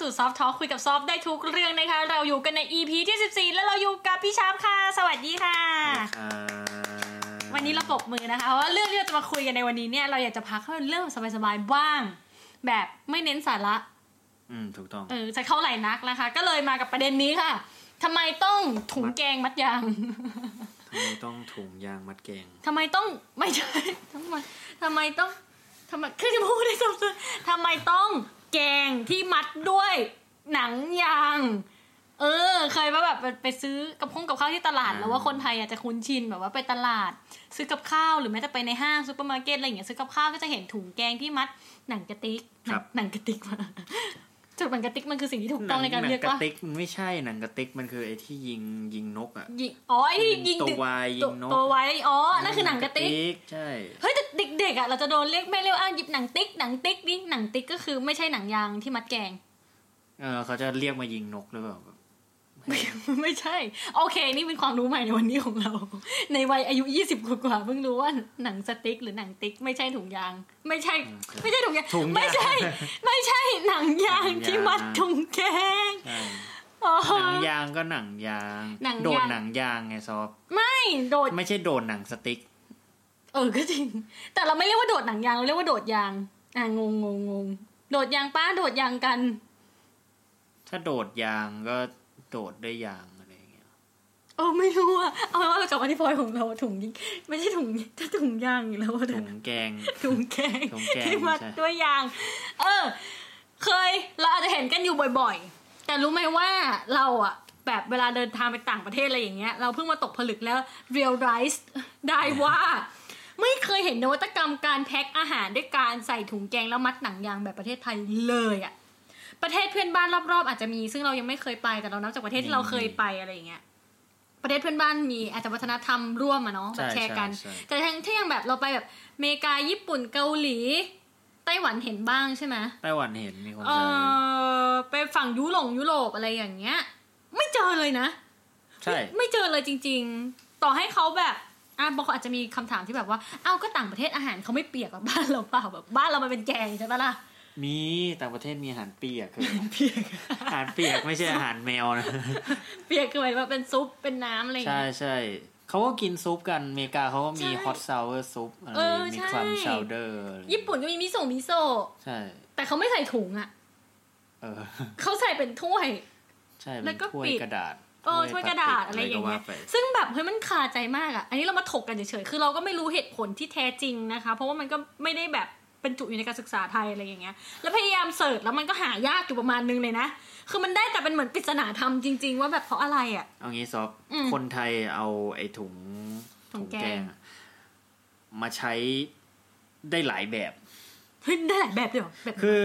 สู่ซอฟท์ทอคุยกับซอฟได้ทุกเรื่องนะคะ เราอยู่กันใน EP ที่ 14 แล้วเราอยู่กับพี่ชามค่ะ สวัสดีค่ะ วันนี้เราปรบมือนะคะเพราะว่าเรื่องที่เราจะมาคุยกันในวันนี้เนี่ยเราอยากจะพักให้มันเรื่องสบายๆบ้าง แบบไม่เน้นสาระ อืมถูกต้องเออจะเข้าไหลนักนะคะ ก็เลยมากับประเด็นนี้ค่ะทำไมต้องถุงแกงมัดยางทำไมต้องถุงยางมัดแกงทำไมต้องไม่ใช่ทำไมทำไมต้องทำไมคือจะพูดได้สับสนทำไมต้อง แกงที่มัดด้วยหนังยาง เออ เคยว่าแบบไปไปซื้อกับพงกับข้าวที่ตลาดอ่าแล้วว่าคนไทยอาจจะคุ้นชินแบบว่าไปตลาด ซื้อกับข้าวหรือแม้แต่ไปในห้างซูเปอร์มาร์เก็ตอะไรอย่างเงี้ยซื้อกับข้าวก็จะเห็นถุงแกงที่มัดหนังกระติกหนังหนังกระติกมา จุดหนังกระติกมันคือสิ่งที่ถูกต้องในการหนัเรียกกระว่าติกมันไม่ใช่หนังกระติกมันคือไอ้ที่ยิงยิงนกอะยิงอ๋อไอ้ที่ยิงตัวดึกวายยิงนกตัวไว้อ๋อนั่นคือหนังกระติกใช่เฮ้ยแต่เด็กๆอะเราจะโดนเรียกแม่เรียกอ้างหยิบหนังติ๊กหนังติ๊กนี่หนังติ๊กก็คือไม่ใช่หนังยางที่มัดแกงเออเขาจะเรียกมายิงนกหรือเปล่าแบบ ไม่ใช่ โอเค นี่เป็นความรู้ใหม่ในวันนี้ของเรา ในวัยอายุยี่สิบกว่าๆเพิ่งรู้ว่าหนังสติ๊กหรือหนังติ๊กไม่ใช่ถุงยาง ไม่ใช่ ไม่ใช่ถุงยางถุงยางไม่ใช่ ไม่ใช่หนังยางหนังยางที่มัดถุงแกงใช่อ๋อหนังยางก็หนังยางหนังยาง โดดหนังยางไงซอฟไม่โดดไม่ใช่โดดหนังสติ๊กเออก็จริง แต่เราไม่เรียกว่าโดดหนังยางเราเรียกว่าโดดยาง อ่างงงงงงโดดยางป้าโดดยางกัน ถ้าโดดยางก็ โดดด้วยยางอะไรอย่างเงี้ยเออไม่รู้อะเอาเป็นว่ากับอธิพอยของเราถุงยิงไม่ใช่ถุงถ้าถุงยางอยู่แล้วอะถุงแกงถุงแกงถุงแกงที่มัดใช่ด้วยยาง เออ เคยเราอาจจะเห็นกันอยู่บ่อย ๆ แต่รู้ไหมว่าเราอะแบบเวลาเดินทางไปต่างประเทศอะไรอย่างเงี้ยเราเพิ่งมาตกผลึกแล้ว realize ได้ว่า ไม่เคยเห็นนวัตกรรมการแพ็คอาหารด้วยการใส่ถุงแกงแล้วมัดหนังยางแบบประเทศไทยเลยอะ ประเทศเพื่อนบ้านรอบๆ อาจจะมี ซึ่งเรายังไม่เคยไปแต่เรานับจากประเทศที่เราเคยไปอะไรอย่างเงี้ยประเทศเพื่อนบ้านมีอาจจะวัฒนธรรมร่วมอะเนาะแบบแชร์กันใช่ใช่แต่ทั้งที่ยังแบบเราไปแบบอเมริกาญี่ปุ่นเกาหลีไต้หวันเห็นบ้างใช่ไหมไต้หวันเห็นมีคนเอใส่อไปฝั่งยุโรปยุโรปอะไรอย่างเงี้ย ไม่เจอเลยนะ ใช่ ไม่เจอเลยจริง ๆ ต่อให้เขาแบบอะบางคนอาจจะมีคำถามที่แบบว่าอ้าวก็ต่างประเทศอาหารเขาไม่เปียกแบบบ้านเราเปล่าแบบบ้านเรามันเป็นแกงใช่ปะล่ะ มีต่างประเทศมีอาหารเปียกคือเปียกอาหารเปียกไม่ใช่อาหารแมวนะเปียกคือหมายถึงว่าเป็นซุปเป็นน้ำอะไรอย่างใช่เงี้ยใช่เขาก็กินซุปกันอเมริกาเขาก็มีใช่ hot sour soup อะไรเออมีใช่ clam chowderญี่ปุ่นก็มีมิโซะมิโซะใช่ แต่เขาไม่ใส่ถุงอะเออเขาใส่เป็นถ้วย ใช่แล้เป็นวก็ถ้วยปิดกระดาษเออถ้วยกระดาษอะไรอย่างเงี้ยก็ว่ไปซึ่งแบบเฮ้ยมันคาใจมากอะ อันนี้เรามาถกกันเฉยๆ คือเราก็ไม่รู้เหตุผลที่แท้จริงนะคะ เพราะว่ามันก็ไม่ได้แบบ เป็นจุอยู่ในการศึกษาไทยอะไรอย่างเงี้ย แล้วพยายามเสิร์ชแล้วมันก็หายากอยู่ประมาณนึงเลยนะ คือมันได้แต่เป็นเหมือนปริศนาธรรมจริง ๆ ว่าแบบเพราะอะไรอะ เอางี้ซอฟอืมคนไทยเอาไอ้ถุงถุงแกงอะมาใช้ได้หลายแบบ เฮ้ยได้หลายแบบเลยเหรอแบบคือ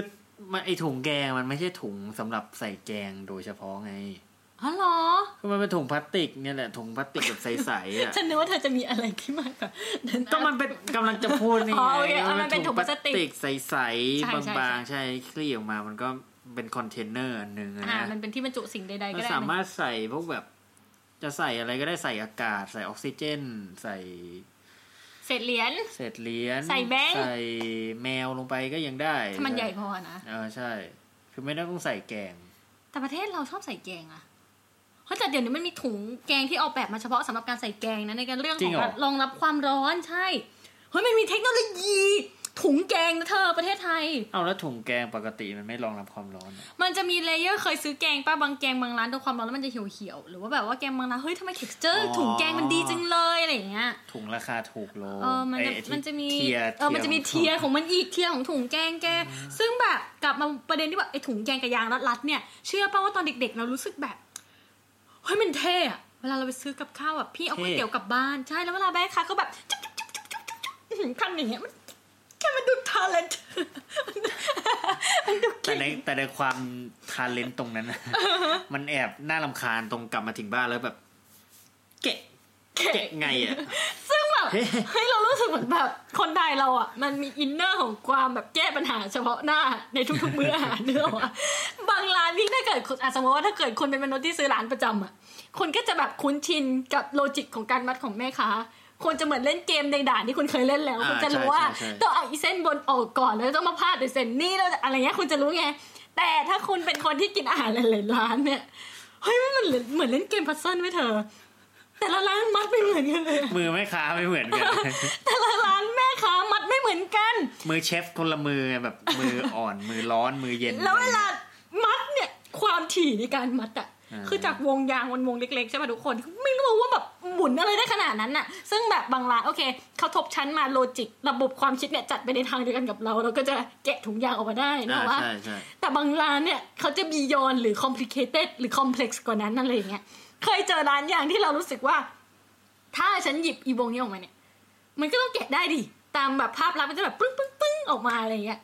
มันไอ้ถุงแกงมันไม่ใช่ถุงสำหรับใส่แกงโดยเฉพาะไง อ๋อเหรอคือมันเป็นถุงพลาสติกเนี่ยแหละถุงพลาสติกแบบใสๆอะฉันนึกว่าเธอจะมีอะไรที่มากกว่านั้นก็มันเป็นกำลังจะพูดนี่อ๋อโอเคไงเอามันเป็นถุงพลาสติกใสใช่ใช่ๆบางๆใช่คลี่ออกมามันก็เป็นคอนเทนเนอร์อันหนึ่งอะอ่านะมันเป็นที่บรรจุสิ่งใดๆมัก็นได้สามารถใส่พวกแบบ จะใส่อะไรก็ได้ใส่อากาศ ใส่ออกซิเจน ใส่เศษเหรียญเศษเหรียญใส่แบงค์ใส่แมวลงไปก็ยังได้ถ้ามันใหญ่พอนะเออใช่ คือไม่ต้องใส่แกง แต่ประเทศเราชอบใส่แกงอะ เพราะแต่เดี๋ยวนี้มันมีถุงแกงที่ออกแบบมาเฉพาะสำหรับการใส่แกงนะในการเรื่องจริของงเหรอการรองรับความร้อนใช่เฮ้ยมันมีเทคโนโลยีถุงแกงนะเธอประเทศไทย เอาแล้วถุงแกงปกติมันไม่รองรับความร้อนอะมันจะมี layer เคยซื้อแกงป้าบางแกงบางร้านโดนความร้อนแล้วมันจะเหี่ยวๆหรือว่าแบบว่าแกงบางร้านเฮ้ยทำไม texture ถุงแกงมันดีจังเลยอะไรอย่างเงี้ย ถุงราคาถูกโลเออมันจะไอ้ที่มันจะมี tier เออมันจะมี tier ของมันอีก tier ของถุงแกงแก ซึ่งแบบกลับมาประเด็นที่แบบไอ้ถุงแกงกับยางรัดๆเนี่ยเชื่อป่าว่าตอนเด็ก ๆ เรารู้สึกแบบ เฮ้ยมันเท่อะเวลาเราไปซื้อกับข้าวแบบพี่เอาก๋วยเตี๋ยวกลับบ้านใช่แล้วเวลาแม่ค้าก็แบบจุ๊บจุ๊บจุ๊บจุ๊บจุ๊บจุ๊บอื้อหือทำอย่างเงี้ยมันแค่มันดู talentมันดูแต่เก่งในแต่ในความ talent ตรงนั้นนะมันแอบน่าลำคาญตรงกลับมาถึงบ้านแล้วแบบ เกะเกะไงอะซึ่งแบบเฮ้ เฮ้ยเรารู้สึกเหมือนแบบคนไทยเราอะมันมี inner ของความแบบแก้ปัญหาเฉพาะหน้าในทุกๆมื้ออาหารเนื้อวะบางร้านนี่ถ้าเกิดคุณอะสมมติว่าถ้าเกิดคนเป็นมนุษย์ที่ซื้อร้านประจำอะคุณก็จะแบบคุ้นชินกับ logic ของการมัดของแม่ค้าควรจะเหมือนเล่นเกมในด่านที่คุณเคยเล่นแล้วอ่าคุณจะรู้ใช่ว่าใช่ใช่ต้องเอาอีเส้นบนออกก่อนแล้วต้องมาพาดด้วยเส้นนี่แล้วอะไรเงี้ยคุณจะรู้ไงแต่ถ้าคุณเป็นคนที่กินอาหารหลายๆร้านเนี่ยเฮ้ยมันเหมือนเหมือนเล่นเกมพัซเซิลไหมเธอ แต่ละร้านมัดไม่เหมือนกันเลยอะมือแม่ค้าไม่เหมือนกัน แต่ละร้านแม่ค้ามัดไม่เหมือนกัน มือเชฟคนละมือแบบมืออ่อน มือร้อนมือเย็น แล้วเวลามัดเนี่ยความถี่ในการมัดอะอ่าคือจากวงยางมันวงเล็กๆใช่ป่ะทุกคน ไม่รู้ว่าแบบหมุนอะไรได้ขนาดนั้นน่ะ ซึ่งแบบบางร้านโอเคเขาทบชั้นมาโลจิก ระบบความคิดเนี่ยจัดไปในทางเดียวกันกับเรา เราก็จะแกะถุงยางออกมาได้นะอ่าว่าใช่ใช่แต่บางร้านเนี่ยเขาจะบียอนหรือ complicated หรือ complex กว่านั้นอะไรอย่างเงี้ย เคยเจอร้านอย่างที่เรารู้สึกว่า ถ้าฉันหยิบอีวงนี้ออกมาเนี่ย มันก็ต้องแกะได้ดิตามแบบภาพลักษณ์มันจะแบบปึ้งปึ้งปึ้งออกมาอะไรอย่างเงี้ย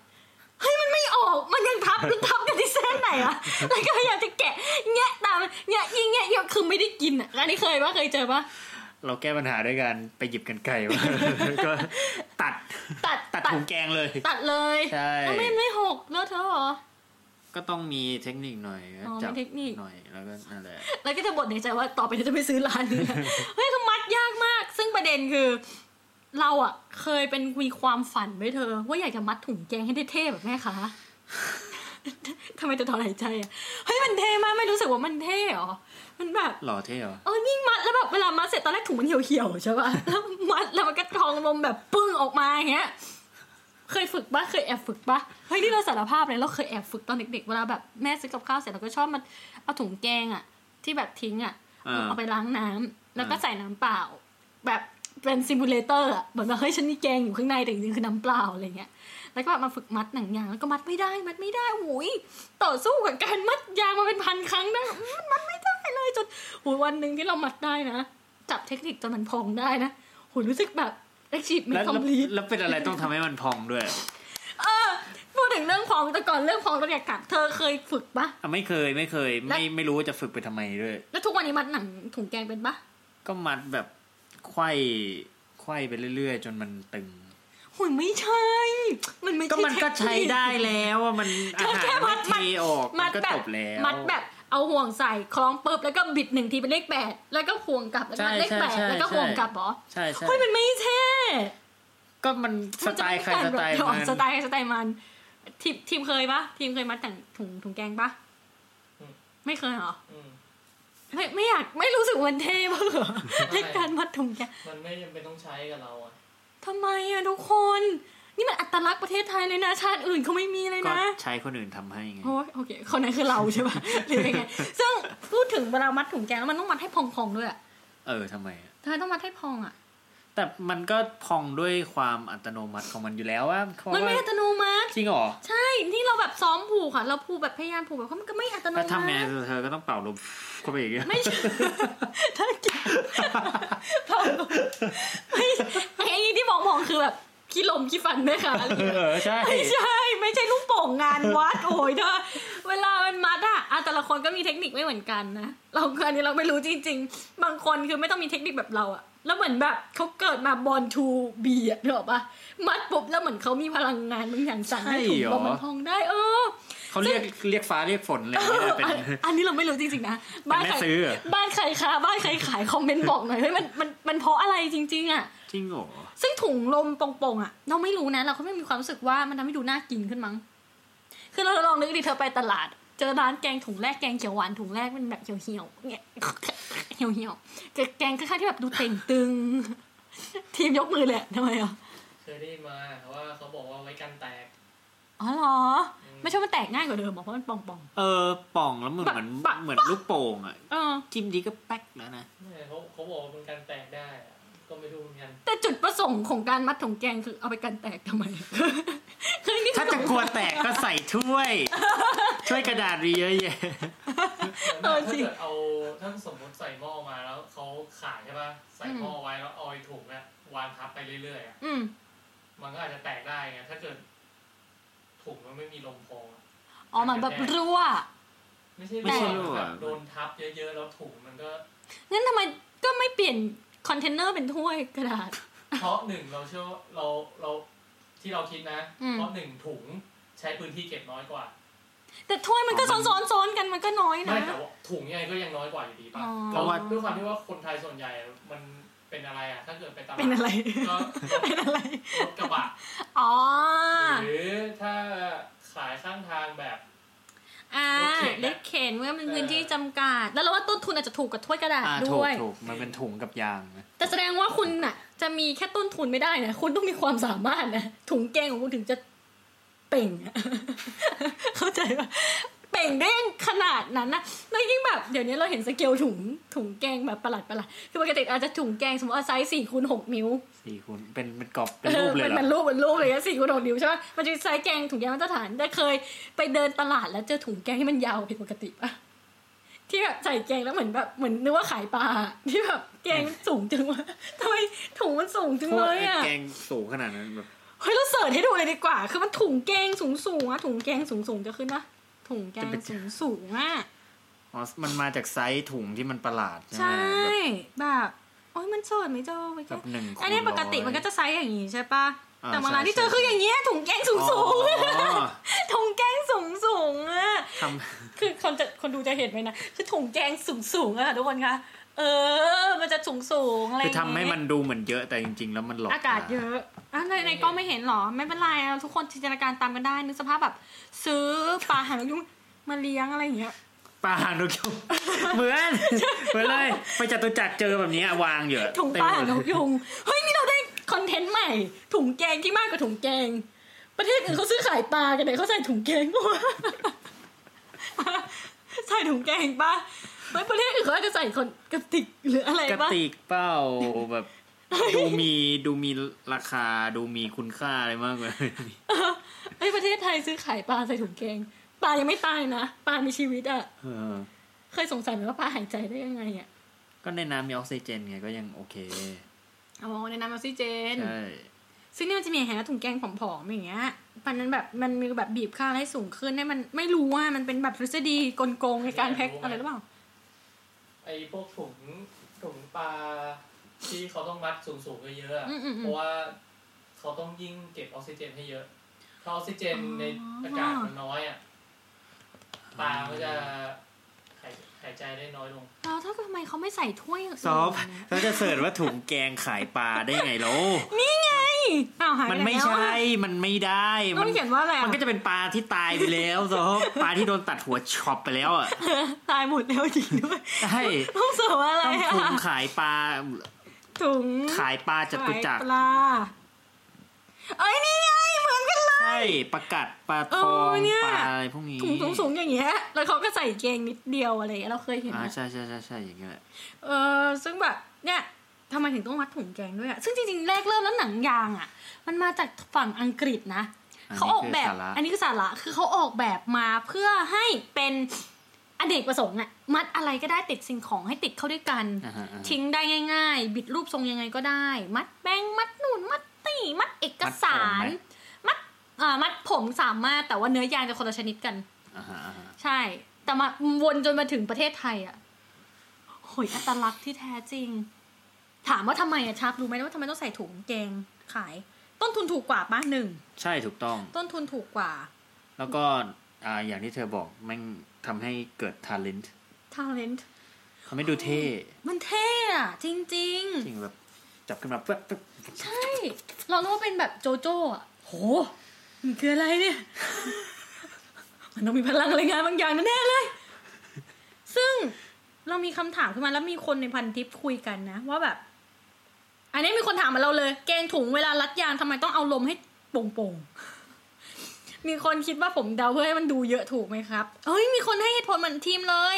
เฮ้ยมันไม่ออกมันยังทับมันทับกันที่เส้นไหนอะแล้วก็พยายามจะแกะแงะตามแงะยิงแงะเยอะคือไม่ได้กินอะอันนี้เคยปะเคยเจอปะเราแก้ปัญหาด้วยการไปหยิบกันไก่มาก็ตัดตัดตัดถุงแกงเลย ตัดเลยใช่แล้วไม่ไม่หกเลอะเทอะเหรอ ก็ต้องมีเทคนิคหน่อยอ๋อจับมีเทคนิค หน่อยแล้วก็นั่นแหละ แล้วก็จะบ่นในใจว่าต่อไปนี้จะไม่ซื้อร้านนี้นะเฮ้ยคือมัดยากมาก ซึ่งประเด็นคือ เราอะเคยเป็นมีความฝันไว้เธอ ว่าอยากจะมัดถุงแกงให้เท่ๆแบบแม่ค้า ทำไมจะถอนหายใจอะเฮ้ยมันเท่มากไม่รู้สึกว่ามันเท่หรอ มันแบบ หล่อเท่เหรอ เออนี่มัดแล้วแบบเวลามัดเสร็จตอนแรกถุงมันเหี่ยวๆใช่ป่ะแล้วมัดแล้วมันก็ทองลมแบบปึ้งออกมาอย่างเงี้ย เคยฝึกปะเคยแอบฝึกปะเฮ้ยนี่เราสารภาพเลยเราเคยแอบฝึกตอนเด็กๆเวลาแบบแม่ซื้อกับข้าวเสร็จเราก็ชอบมาเอาถุงแกงอะที่แบบทิ้งอะอ่าเอาไปล้างน้ำแล้วก็อ่าใส่น้ำเปล่า แบบเป็น simulator อะเหมือนแบบเฮ้ยฉันมีแกงอยู่ข้างในแต่จริงๆคือน้ำเปล่าอะไรเงี้ยแล้วก็แบบมาฝึกมัดหนังยางแล้วก็มัดไม่ได้ มัดไม่ได้โอ้ยต่อสู้กับการมัดยางมาเป็นพันครั้งนะมันมัดไม่ได้เลยจนโอ้ยวันหนึ่งที่เรามัดได้นะจับเทคนิคจนมันพองได้นะโหรู้สึกแบบ achievement แล้วแล้ว complete แล้วเป็นอะไรต้องทำให้มันพองด้วย เออพูดถึงเรื่องพองแต่ก่อนเรื่องพองเราอยากกลับเธอเคยฝึกปะ อะไม่เคยไม่เคย ไม่ไม่รู้ว่าจะฝึกไปทำไมด้วย แล้วทุกวันนี้มัดหนังถุงแกงเป็นปะก็มัดแบบไขว้ไขว้ไปเรื่อยๆ จนมันตึงโหุยไม่ใช่ มันไม่ใช่ก็มันก็ใช้ได้แล้วอะมันอาเธอหารแค่มัไม่ดเทออกมัมัดนก็แบจบบแล้ว มัดแบบ เอาห่วงใส่คล้องปุ๊บแล้วก็บิดหนึ่งทีเป็นเลขแปดแล้วก็ห่วงกลับแล้วก็มัดเลขใช่แปดใช่แล้วก็ใช่ห่วงกลับเหรอใช่ใช่เฮ้ยมันไม่เท่ก็มันสไตล์ใครสไตล์มัมันสไตล์ใครสไตล์มันทีมทีมเคยปะทีมเคยมัดแต่งถุงถุงแกงปะอืมไม่เคยเหรออืมไม่ไม่อยากไม่รู้สึกมันเท่บ้างเหรอในการมัดถุงแกงมันไม่จำเป็นต้องใช้กับเราอะทำไมอะทุกคน นี่มันอัตลักษณ์ประเทศไทยเลยนะ ชาติอื่นเขาไม่มีเลยก็นะใช้คนอื่นทำให้ไงโอ้ยโอเค คนนั้นคือเราใช่ปะหรือยังไง ซึ่งพูดถึงเวลามัดถุงแกงแล้วมันต้องมัดให้พองๆด้วยอะเออทำไมอะทำไมต้องมัดให้พองอะแต่มันก็พองด้วยความอัตโนมัติของมันอยู่แล้วว่าเพราะมันไม่ว่าอัตโนมัติจริงเหรอ ใช่ นี่เราแบบซ้อมผูกค่ะ เราผูกแบบพยายามผูกแบบเขามันก็ไม่อัตโนแล้วมัทำไงติเธอก็ต้องเป่าลมเข้าไปอย่างเงี้ยไม่ใช่ถ้ากินเผาไม่ไอ้ที่มองๆคือแบบ ขี้ลมขี้ฟันไหมคะอะไรอย่างเงี้ยเออใช่ไม่ใช่ ไม่ใช่ลูกโป่งงานวัดโอ้ยเธอเวลามันมัดอะอะแต่ละคนก็มีเทคนิคไม่เหมือนกันนะเราอันนี้เราไม่รู้จริง ๆ บางคนคือไม่ต้องมีเทคนิคแบบเราอะแล้วเหมือนแบบเขาเกิดมาบอลทูบีอะเนกอะปะมัดปุ๊บแล้วเหมือนเขามีพลังงานบางอย่างสั่งให้ถุงลมมันพองได้ เออ เขาเรียกเรียกฟ้าเรียกฝนอะไรอย่างเงี้ยเป็นอันอันนี้เราไม่รู้จริงๆนะบ้านเป็นแม่ใครซื้อเหรอบ้านใครคะบ้านใครขายคอมเมนต์บอกหน่อยเฮ้ยมันมันมันเพราะอะไรจริง ๆอะจริงเหรอซึ่งถุงลมโป่งๆอะเราไม่รู้นะ เราก็ไม่มีความรู้สึกว่ามันทำให้ดูน่ากินขึ้นมั้งคือเราลองนึกดิเธอไปตลาด เจอร้านแกงถุงแรกแกงเขียวหวานถุงแรกเป็นแบบเหี่ยวๆเนี่ยเหี่ยวเหี่ยวๆแต่แกงค่อนข้างที่แบบดูเต่งตึง ทีมยกมือเลยอะทำไมอะเคยได้ยินมาว่าเขาบอกว่าไว้กันแตกอ๋อเหรอ ไม่ใช่ว่ามันแตกง่ายกว่าเดิมหรอกเพราะมันป่องเออป่องแล้วเหมือนเหมือนปะเหมือนลูกโป่งอะๆเออจิ้มดีก็แป๊กแล้วนะเนี่ยเขาเขาบอกว่ามันกันแตกได้อะก็ไม่รู้เหมือนกันแต่จุดประสงค์ของการมัดถุงแกงคือเอาไปกันแตกทำไมคือนี่ถ้าจะกลัวแตกก็ใส่ถ้วยถ้วยกระดาษมีเยอะแยะเออถ้าจริงเกิดเอาถ้าสมมติใส่หม้อมาแล้วเขาขายใช่ป่ะใส่หม้อไว้แล้วเอาไอ้ถุงเนี่ยวางทับไปเรื่อยๆอะอืมมันก็อาจจะแตกได้ไงถ้าเกิด ถุงมันไม่มีลมพองอะอ๋อเหมือนแบบรั่ว ไม่ใช่ไม่ใช่รั่รั่ววแบบโดนทับเยอะๆแล้วถุงมันก็ งั้นทำไมก็ไม่เปลี่ยนคอนเทนเนอร์เป็นถ้วยกระดาษ เพราะหนึ่งเราเชื่อว่าเราเราที่เราคิดนะ อืม เพราะหนึ่งถุงใช้พื้นที่เก็บน้อยกว่า แต่ถ้วยมันก็ซ้อนๆซ้อนกันมันก็น้อยไม่นะแต่ว่าถุงยังไงก็ยังน้อยกว่าอยู่ดีป่ะอ๋อเพราะว่าด้วยความที่ว่าคนไทยส่วนใหญ่มัน เป็นอะไรอะ ถ้าเกิดไปตลาดเป็นอะไรก็เป็นอะไรรถกระบะอ๋อหรือถ้าขายข้างทางแบบอ่ารถเข็นอะเล็กเข็นเมื่อมันเออพื้นที่จำกัด แล้วเราว่าต้นทุนอาจจะถูกกับถ้วยกระดาษอ่าถูด้กวยถูกมันเป็นถุงกับยางนะแต่แสดงว่าคุณน่ะ จะมีแค่ต้นทุนไม่ได้นะคุณต้องมีความสามารถนะถุงแกงของคุณถึงจะเป่งอะเข้าใจปะ เป่งได้ขนาดนั้นนะแล้วยิ่งแบบเดี๋ยวนี้เราเห็นสเกลถุงถุงแกงแบบประหลาดประหลาดคือปกติอาจจะถุงแกงสมมติว่าไซส์สี่คูณหกนิ้วสี่คูณเป็นเป็นกรอบเป็นรูปเลยเป็นเหรเป็นอรูปเป็นรูปเลยอะสี่คูณหกนิ้วใช่ปะมันจะไซส์แกงถุงแกงมาตรฐานแต่เคยไปเดินตลาดแล้วเจอถุงแกงที่มันยาวผิดปกติปะที่แบบใส่แกงแล้วเหมือนแบบเหมือนนึกว่าขายปลาที่แบบแกงมันสูงจังวะทำไมถุงมันสูงจังเพราะเลว่ายไอ้อะแกงสูงขนาดนั้นแบบเฮ้ยเราเสิร์ชให้ดูเลยดีกว่า คือมันถุงแกงสูงสูงอะถุงแกงสูงสูงจะขึ้นปะ ถุงแกงสูงสูงอะอ๋อ มันมาจากไซส์ถุงที่มันประหลาด ใช่ใช่ไหมแบบโอ้ยมันเสิร์ชไม่เจอไปแบบแบบหนึ่งคูณอันนี้ปกติร้อยมันก็จะไซส์อย่างนี้ใช่ปะอ่าแต่มาร้านใช่ที่เจอใช่คืออย่างเงี้ยถุงแกงสูงสูงอ๋อถุงแกงสูงสูงอะทคือคนจะคนดูจะเห็นไหมนะคือถุงแกงสูงสูงอะค่ะทุกคนคะ เออ มันจะสูงสูงอะไรำอคือย่างเงี้ยทำให้มันดูเหมือนเยอะแต่จริง ๆ แล้วมันหลอกอากาศเยอะอะในในกล้องไม่เห็นหรอ ไม่เป็นไรอะทุกคนจินตนาการตามกันได้นึกสภาพแบบ ซื้อปลาหางนกยุงมาเลี้ยงอะไรอย่างเงี้ยปลาหางนกยุงเหมือนเหมือนเลยไปจตุจักรเจอแบบนี้อะวางเยอะถุงปลาหางนกยุงเฮ้ยนี่เราได้คอนเทนต์ใหม่ ถุงแกงที่มากกว่าถุงแกง ประเทศอื่นเขาซื้อขายปลากันเนี่ยเขาใส่ถุงแกงปะวะใส่ถุงแกงปะ ไม่ประเทศอื่นเขาอาจจะใส่คนกระติกหรืออะไรกระปะติกเป้าแบบ ดูมีดูมีราคาดูมีคุณค่าอะไรมากเลยไอ้ยประเทศไทยซื้อขายปลาใส่ถุงแกงปลายังไม่ตายนะปลามีชีวิตอะเออ เคยสงสัยไหมว่าปลาหายใจได้ยังไงอะก็ในน้ำมีออกซิเจนไงก็ยังโอเคอ๋อในน้ำออกซิเจน ใช่ซึ่งนี่มันจะมีแหนถุงแกงผอมๆอย่างเงี้ยมันนั้นแบบมันมีแบบบีบค่าให้สูงขึ้นให้มันไม่รู้ว่ามันเป็นแบบทฤษฎีกลโกงในการแพ็คอะไรหรือเปล่า ไอ้พวกถุงถุงปลาที่เขาต้องมัดสูงๆเยอะๆอะอืมอืมอืมเพราะว่าเขาต้องยิ่งเก็บออกซิเจนให้เยอะถ้าออกซิเจนอ๋อในอากาศมันน้อยอะปลาก็จะหายหายใจได้น้อยลงแล้วถ้าทำไมเขาไม่ใส่ถ้วยอย่างอื่นซอฟนะแล้วจะเสิร์ชว่าถุงแกงขายปลาได้ไงโลนี่ไง อ้าวหายปมันหไม่แล้วใช่อะมันไม่ได้ต้องเขียนว่าอะไรอะมันก็จะเป็นปลาที่ตายไปแล้วซอฟปลาที่โดนตัดหัวช็อปไปแล้วอะตายหมดแล้วจริงด้วยใช่ต้องเสิร์ฟว่าอะไรต้องอะถุงขายปลาถุงขายปลาจตุจักรขายปลาเอ้ยนี่ไงเหมือนกันเลยใช่ปลากัดปลาทเออองเนี่ยปลาอะไรพวกนี้ถุงสูงสูงๆอย่างเงี้ยแล้วเขาก็ใส่เกงนิดเดียวอะไรอย่างเงี้ยเราเคยเห็นอ่านะใช่ใช่ใช่ใช่อย่างเงี้ยแหละเออซึ่งแบบเนี่ย ทำไมถึงต้องมัดถุงแกงด้วยอะซึ่งจริงๆแรกเริ่มแล้วหนังยางอะมันมาจากฝั่งอังกฤษนะอันเขานี้ออกคือแบบสาระอันนี้คือสาระคือเขาออกแบบมาเพื่อให้เป็นอเนกประสงค์อะมัดอะไรก็ได้ติดสิ่งของให้ติดเข้าด้วยกันอ่าฮะอ่าฮะทิ้งได้ง่าย ๆ บิดรูปทรงยังไงก็ได้ มัดแบงค์มัดหนุนมัดตีมัดเอกสาร มัดอ่ามัดผมสามารถแต่ว่าเนื้อยางจะคนละชนิดกันอ่าฮะอ่าฮะใช่ แต่มาวนจนมาถึงประเทศไทยอะโหยอัตลักษณ์ที่แท้จริง ถามว่าทำไมอะชาร์ปรู้ไหมว่าทำไมต้องใส่ถุงแกงขาย ต้นทุนถูกกว่าป้าหนึ่งใช่ถูกต้อง ต้นทุนถูกกว่า แล้วก็อ่าอย่างที่เธอบอกแม่งทำให้เกิด talent talent เขาไม่ดูเท่ มันเท่อะจริงจริงแบบจับขึ้นมาปึ๊บปึ๊บๆใช่ เราคิดว่าเป็นแบบโจโจ้อะโหมันคืออะไรเนี่ย มันต้องมีพลังอะไรงานบางอย่างแน่ๆเลย ซึ่งเรามีคำถามขึ้นมาแล้วมีคนในพันทิปคุยกันนะ ว่าแบบ อันนี้มีคนถามมาเราเลย แกงถุงเวลารัดยางทำไมต้องเอาลมให้โป่งๆ มีคนคิดว่าผมเดาเพื่อให้มันดูเยอะถูกไหมครับ เฮ้ย มีคนให้เหตุผลเหมือนทีมเลย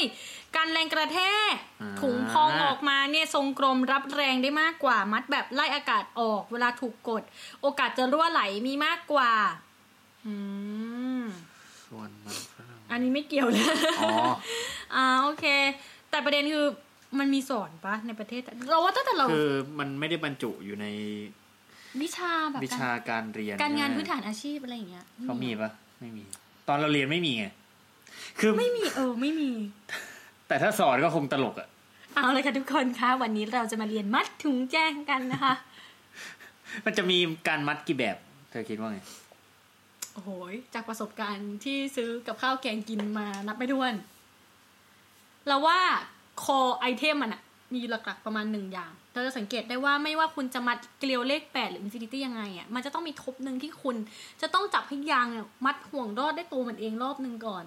การแรงกระแทกอ่าถุงพองออกมาเนี่ยทรงกลมรับแรงได้มากกว่า มัดแบบไล่อากาศออก เวลาถูกกด โอกาสจะรั่วไหลมีมากกว่า อืมส่วนมันฝรั่งอันนี้ไม่เกี่ยวเลยอ๋ออ่าโอเค แต่ประเด็นคือ มันมีสอนปะในประเทศ เราว่าตั้งแต่เราคือมันไม่ได้บรรจุอยู่ในวิชาแบบวิชาการเรียน การงานใช่ไหมพื้นฐานอาชีพอะไรอย่างเงี้ยเขามีปะไม่มี ตอนเราเรียนไม่มีไงคือไม่มีเออไม่มี แต่ถ้าสอนก็คงตลกอะเอาเลยค่ะทุกคนคะวันนี้เราจะมาเรียนมัดถุงแกงกันนะคะ มันจะมีการมัดกี่แบบ เธอคิดว่าไงโอ้โหยจากประสบการณ์ที่ซื้อกับข้าวแกงกินมานับไม่ถ้วน เราว่า core item มันอะมีหลักๆประมาณหนึ่งอย่างเราจะสังเกตได้ว่าไม่ว่าคุณจะมัดเกลียวเลขแปดหรือ infinity ยังไงอะมันจะต้องมีทบหนึ่งที่คุณ จะต้องจับให้ยางเนี่ยมัดห่วงรอดได้ตัวมันเองรอบหนึ่งก่อน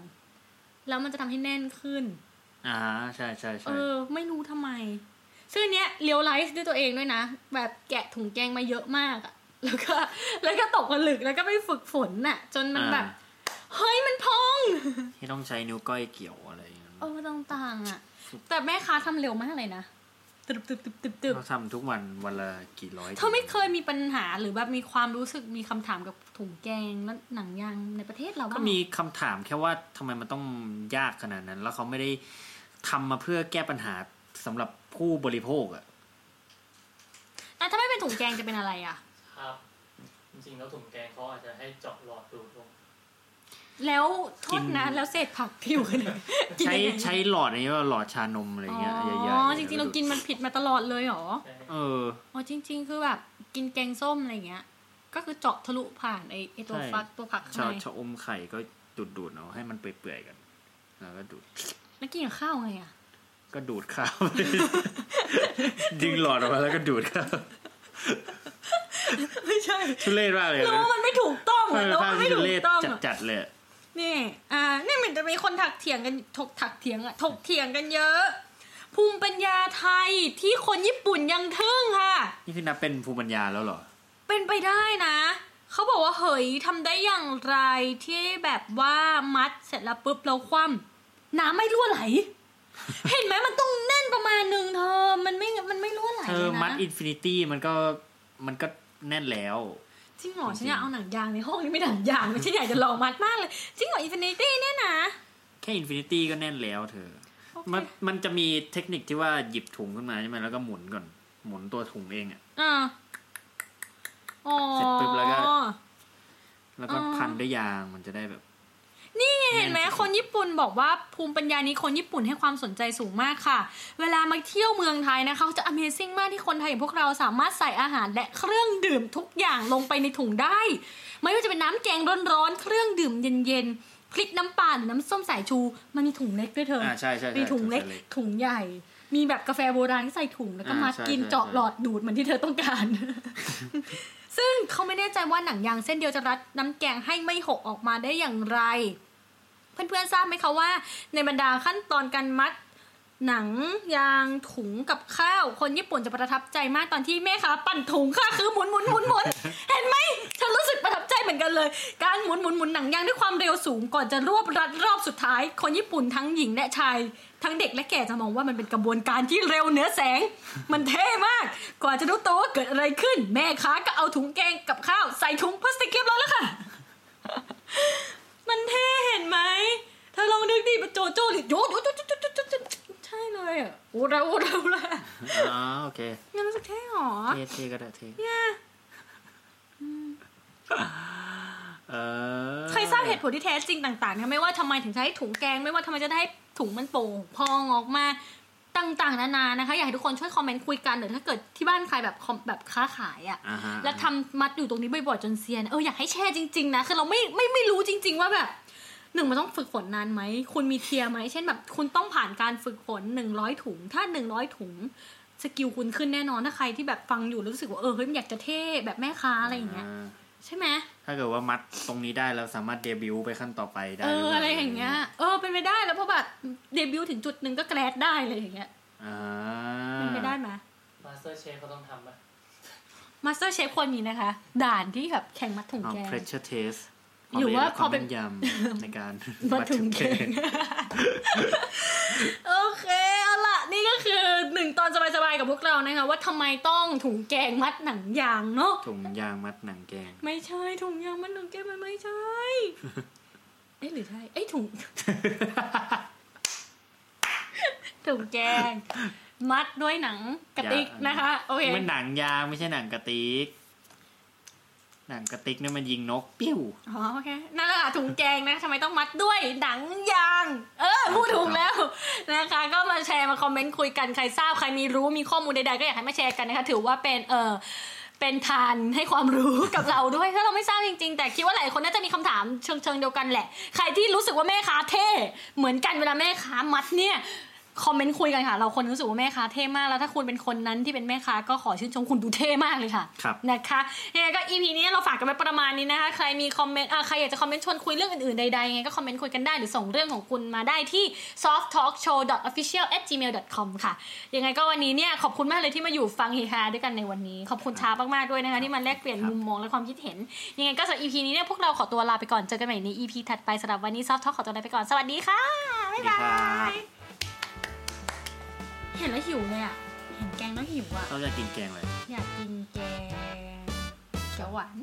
แล้วมันจะทำให้แน่นขึ้น อ่าใช่ใช่เอใช่อไม่รู้ทำไม ซึ่งอันเนี้ยเรียลไลฟ์ด้วยตัวเองด้วยนะ แบบแกะถุงแกงมาเยอะมากอะแล้วก็แล้วก็ตกผลึกแล้วก็ไปฝึกฝนน่ะ จนมันแบบเฮ้ยมันพอง ที่ต้องใช้นิ้วก้อยเกี่ยวอะไรอย่างเงี้ยเออต่างๆอะ แต่แม่ค้าทำเร็วมากเลยนะตึบตึบตึบตึบตึบเขาทำทุกวันวันละกี่ร้อยเธอไม่เคยมีปัญหาหรือแบบมีความรู้สึกมีคำถามกับถุงแกงและหนังยางในประเทศเราก็บ้างมีคำถามแค่ว่าทำไมมันต้องยากขนาดนั้น แล้วเขาไม่ได้ทำมาเพื่อแก้ปัญหาสำหรับผู้บริโภคอะแต่ถ้าไม่เป็นถุงแกงจะเป็นอะไรอะครับ จริงๆแล้วถุงแกงเขาอาจจะให้เจาะหลอดดูดลง แล้วโทษนะแล้วเศษผักที่อยู่กันเนี่ยกินใช้ยังไงใช้หลอดอันนี้ว่าหลอดชานมอะไรเงี้ยใหญ่ๆอ๋อจริงๆเรากินมันผิดมาตลอดเลยเหรอใช่เอออ๋อจริง ๆ คือแบบกินแกงส้มอะไรเงี้ย ก็คือเจาะทะลุผ่านไอไอตัวใช่ฟักตัวผักข้างชาในชะอมไข่ก็ดูดดูดๆเอาให้มันเปื่อยๆกัน แล้วก็ดูดแล้วกินกับข้าวไงอะก็ดูดข้าวดึงหลอดออกมาแล้วก็ดูดข้าวไม่ใช่ทุเรศมากเลยรู้นะว่ามันไม่ถูกต้องเออะอรู้ภาว่าพมันไม่ที่ทุถูเรกศต้องอะจัดๆเลยอะ นี่อ่านี่มันจะมีคนถักเถียงกันถกถักเถียงอะถกเถียงกันเยอะ ภูมิปัญญาไทยที่คนญี่ปุ่นยังทึ่งค่ะ นี่คือนับเป็นภูมิปัญญาแล้วเหรอ เป็นไปได้นะเขาบอกว่าเฮ้ยทำได้อย่างไรที่แบบว่ามัดเสร็จแล้วปุ๊บแล้วคว่ำน้ำไม่รั่วไหล เห็นไหมมันต้องแน่นประมาณหนึ่งเธอ มันไม่มันไม่รั่วไหลเธเลอยมัดนะอิน infinity มันก็มันก็แน่นแล้ว จริงเหรอจริงๆฉันอยากเอาหนังยางในห้องนี้ไม่หนังยางเลยฉันอยากจะลองมัดมากเลย จริงเหรอ infinity เนี่ยนะ แค่ infinity ก็แน่นแล้วเธอโอเคมันมันจะมีเทคนิคที่ว่าหยิบถุงขึ้นมาใช่ไหมแล้วก็หมุนก่อน หมุนตัวถุงเองอะอ่าอ๋อเสร็จปุ๊บแล้วก็ แล้วก็อ๋อพันด้วยยางมันจะได้แบบ นี่ไงเห็นไหมแน่นสุดคนญี่ปุ่นบอกว่าภูมิปัญญานี้คนญี่ปุ่นให้ความสนใจสูงมากค่ะ เวลามาเที่ยวเมืองไทยนะคะเขาจะ amazing มากที่คนไทยอย่างพวกเราสามารถใส่อาหารและเครื่องดื่มทุกอย่างลงไปในถุงได้ ไม่ว่าจะเป็นน้ำแกงร้อนๆ เครื่องดื่มเย็นๆ พริกน้ำปลาหรือน้ำส้มสายชู มันมีถุงเล็กด้วยเธออ่าใช่ใช่ใช่มีถุงเล็กใช่ถุงใหญ่ มีแบบกาแฟโบราณที่ใส่ถุงแล้วก็อ่ามาใช่กินใช่เจาะใช่หลอดดูดเหมือนที่เธอต้องการ ซึ่งเขาไม่แน่ใจว่าหนังยางเส้นเดียวจะรัดน้ำแกงให้ไม่หกออกมาได้อย่างไร เพื่อนๆทราบไหมคะว่า ในบรรดาขั้นตอนการมัดหนังยางถุงกับข้าว คนญี่ปุ่นจะประทับใจมากตอนที่แม่ค้าปั่นถุงค่ะคือหมุนหมุนหมุนหมุนเห็นไหมฉันรู้สึกประทับใจเหมือนกันเลย การหมุนหมุนหมุนหนังยางด้วยความเร็วสูงก่อนจะรวบรัดรอบสุดท้าย คนญี่ปุ่นทั้งหญิงและชาย ทั้งเด็กและแก่จะมองว่ามันเป็นกระบวนการที่เร็วเหนือแสง มันเท่มาก กว่าจะรู้ตัวว่าเกิดอะไรขึ้น แม่ค้าก็เอาถุงแกงกับข้าวใส่ถุงพลาสติกเรียบร้อยแล้วค่ะ มันเท่เห็นไหมเธอลองนึกดิเป็นโจโจ้ดิโยโยโยโยโยโยโยใช่เลยอะโอ้เราโอ้เราละอ๋อโอเคงั้นรู้สึกเท่หรอเท่เท่ก็ได้เท่เนี่ยเออใครทราบเหตุผลที่แท้จริงต่างๆนะไม่ว่าทำไมถึงใช้ถุงแกง ไม่ว่าทำไมจะได้ ถุงมันโป่งพองออกมาต่างๆนานานะคะ อยากให้ทุกคนช่วยคอมเมนต์คุยกันหรือถ้าเกิดที่บ้านใครแบบคอมแบบค้าขายอะอ่าฮะแล้วทำมัดอยู่ตรงนี้บ่อยๆจนเซียนเอออยากให้แชร์จริงๆนะคือเราไม่ไม่ไม่รู้จริง ๆ ว่าแบบหนึ่งมันต้องฝึกฝนนานไหมคุณมีเทียร์ไหมเช่นแบบคุณต้องผ่านการฝึกฝนหนึ่งร้อยถุง ถ้าหนึ่งร้อยถุงสกิลคุณขึ้นแน่นอนถ้าใครที่แบบฟังอยู่แล้วรู้สึกว่าเออเฮ้ยมันอยากจะเท่แบบแม่ค้าอะไรอย่างเงี้ยา ใช่ไหมถ้าเกิดว่ามัดตรงนี้ได้แล้วสามารถเดบิวต์ไปขั้นต่อไปได้เอหอปล่อะไรอย่างเงี้ยเออเป็นไปได้แล้วเพราะแบบเดบิวต์ถึงจุดหนึ่งก็แกรดได้เลยอย่างเงี้ยอ่าเป็นไปได้ไหมมาสเตอร์เชฟเขาต้องทำปะมาสเตอร์เชฟควรมีนะคะ ด่านที่แบบแข่งมัดถุงเอาแกง pressure test หรือว่าควมพอเป็นแม่นยำในการมัดถุงแกงโอเค หนึ่งตอนสบายๆกับพวกเรานะคะว่าทำไมต้องถุงแกงมัดหนังยางเนาะถุงยางมัดหนังแกง ไม่ใช่ถุงยางมัดหนังแกงมันไม่ใช่เอ๊ะหรือใช่เอ้ยถุงถุงแกง มัดด้วยหนังกระติกนะคะโอเคมันหนังยางไม่ใช่หนังกระติก หนังกระติกนี่มันยิงนกปิ้วอ๋อโอเคนั่นแหละค่ะถุงแกงนะทำไมต้องมัดด้วยหนังยาง เออพูดถูกแล้วนะคะ ก็มาแชร์มาคอมเมนต์คุยกันใครทราบใครมีรู้มีข้อมูลใดๆก็อยากให้มาแชร์กันนะคะ ถือว่าเป็นเออเป็นทานให้ความรู้กับเราด้วย ถ้าเราไม่ทราบจริง ๆ แต่คิดว่าหลายคนน่าจะมีคำถามเชิงๆเดียวกันแหละ ใครที่รู้สึกว่าแม่ค้าเท่ เหมือนกันเวลาแม่ค้ามัดเนี่ย คอมเมนต์คุยกันค่ะ เราคนรู้สึกว่าแม่ค้าเท่มากแล้วถ้าคุณเป็นคนนั้นที่เป็นแม่ค้าก็ขอชื่นชมคุณดูเท่มากเลยค่ะครับนะคะยังไงก็ EP นี้เราฝากกันไว้ประมาณนี้นะคะใครมีคอมเมนต์อะใครอยากจะคอมเมนต์ชวนคุยเรื่องอื่นๆใดๆยังไงก็คอมเมนต์คุยกันได้หรือส่งเรื่องของคุณมาได้ที่ softtalkshow.official@gmail.com ค่ะยังไงก็วันนี้เนี่ยขอบคุณมากเลยที่มาอยู่ฟังเฮฮาด้วยกันในวันนี้ ขอบคุณช้ามากๆด้วยนะคะที่มาแลกเปลี่ยนครับมุมมองและความคิดเห็น ยังไงก็สำหรับ EP นี้เนี่ยพวกเราขอตัวลาไปก่อนเจอกันใหม่ใน EP ถัดไปสำหรับวันนี้ Soft Talk ขอตัวลาไปก่อนสวัสดีค่ะบ๊ายบาย เห็นแล้วหิวเลยอะ เห็นแกงแล้วหิวอะเราจะกินแกงเลยอยากกินแกงเขียวหวาน